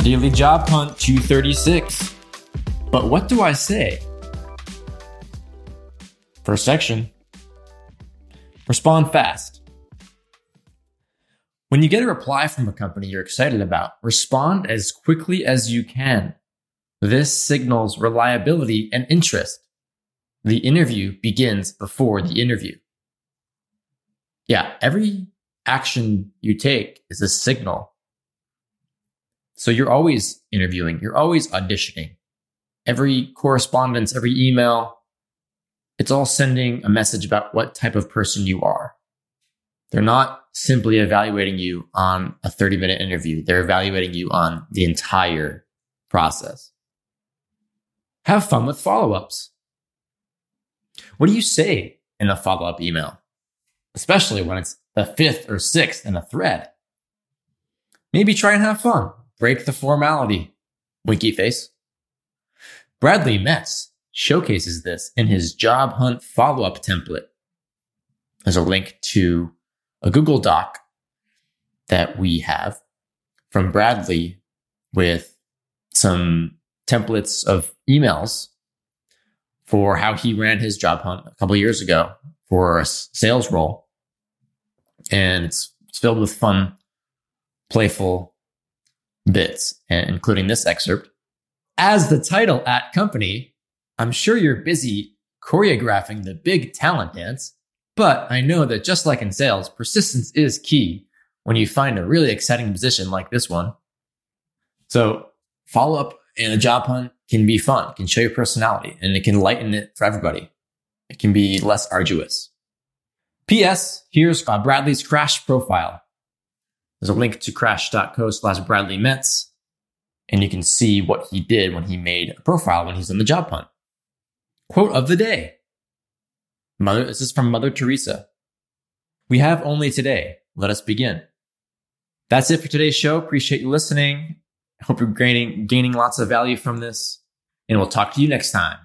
Daily Job Hunt 236. But what do I say? First section Respond fast. When you get a reply from a company you're excited about, respond as quickly as you can. This signals reliability and interest. The interview begins before the interview. Yeah, every action you take is a signal. So you're always interviewing, you're always auditioning. Every correspondence, every email, it's all sending a message about what type of person you are. They're not simply evaluating you on a 30 minute interview. They're evaluating you on the entire process. Have fun with follow ups. What do you say in a follow up email? Especially when it's the fifth or sixth in a thread. Maybe try and have fun. Break the formality. Winky face. Bradley Metz showcases this in his job hunt follow up template. There's a link to a Google Doc that we have from Bradley with some templates of emails for how he ran his job hunt a couple years ago for a sales role. And it's, it's filled with fun, playful bits, eh, including this excerpt. As the title at company, I'm sure you're busy choreographing the big talent dance, but I know that just like in sales, persistence is key when you find a really exciting position like this one. So follow up and a job hunt can be fun, can show your personality, and it can lighten it for everybody. It can be less arduous. P.S. Here's Bradley's crash profile. There's a link to crash.co slash Bradley Metz, and you can see what he did when he made a profile when he's on the job hunt. Quote of the day. Mother, this is from Mother Teresa. We have only today. Let us begin. That's it for today's show. Appreciate you listening. I hope you're gaining, gaining lots of value from this, and we'll talk to you next time.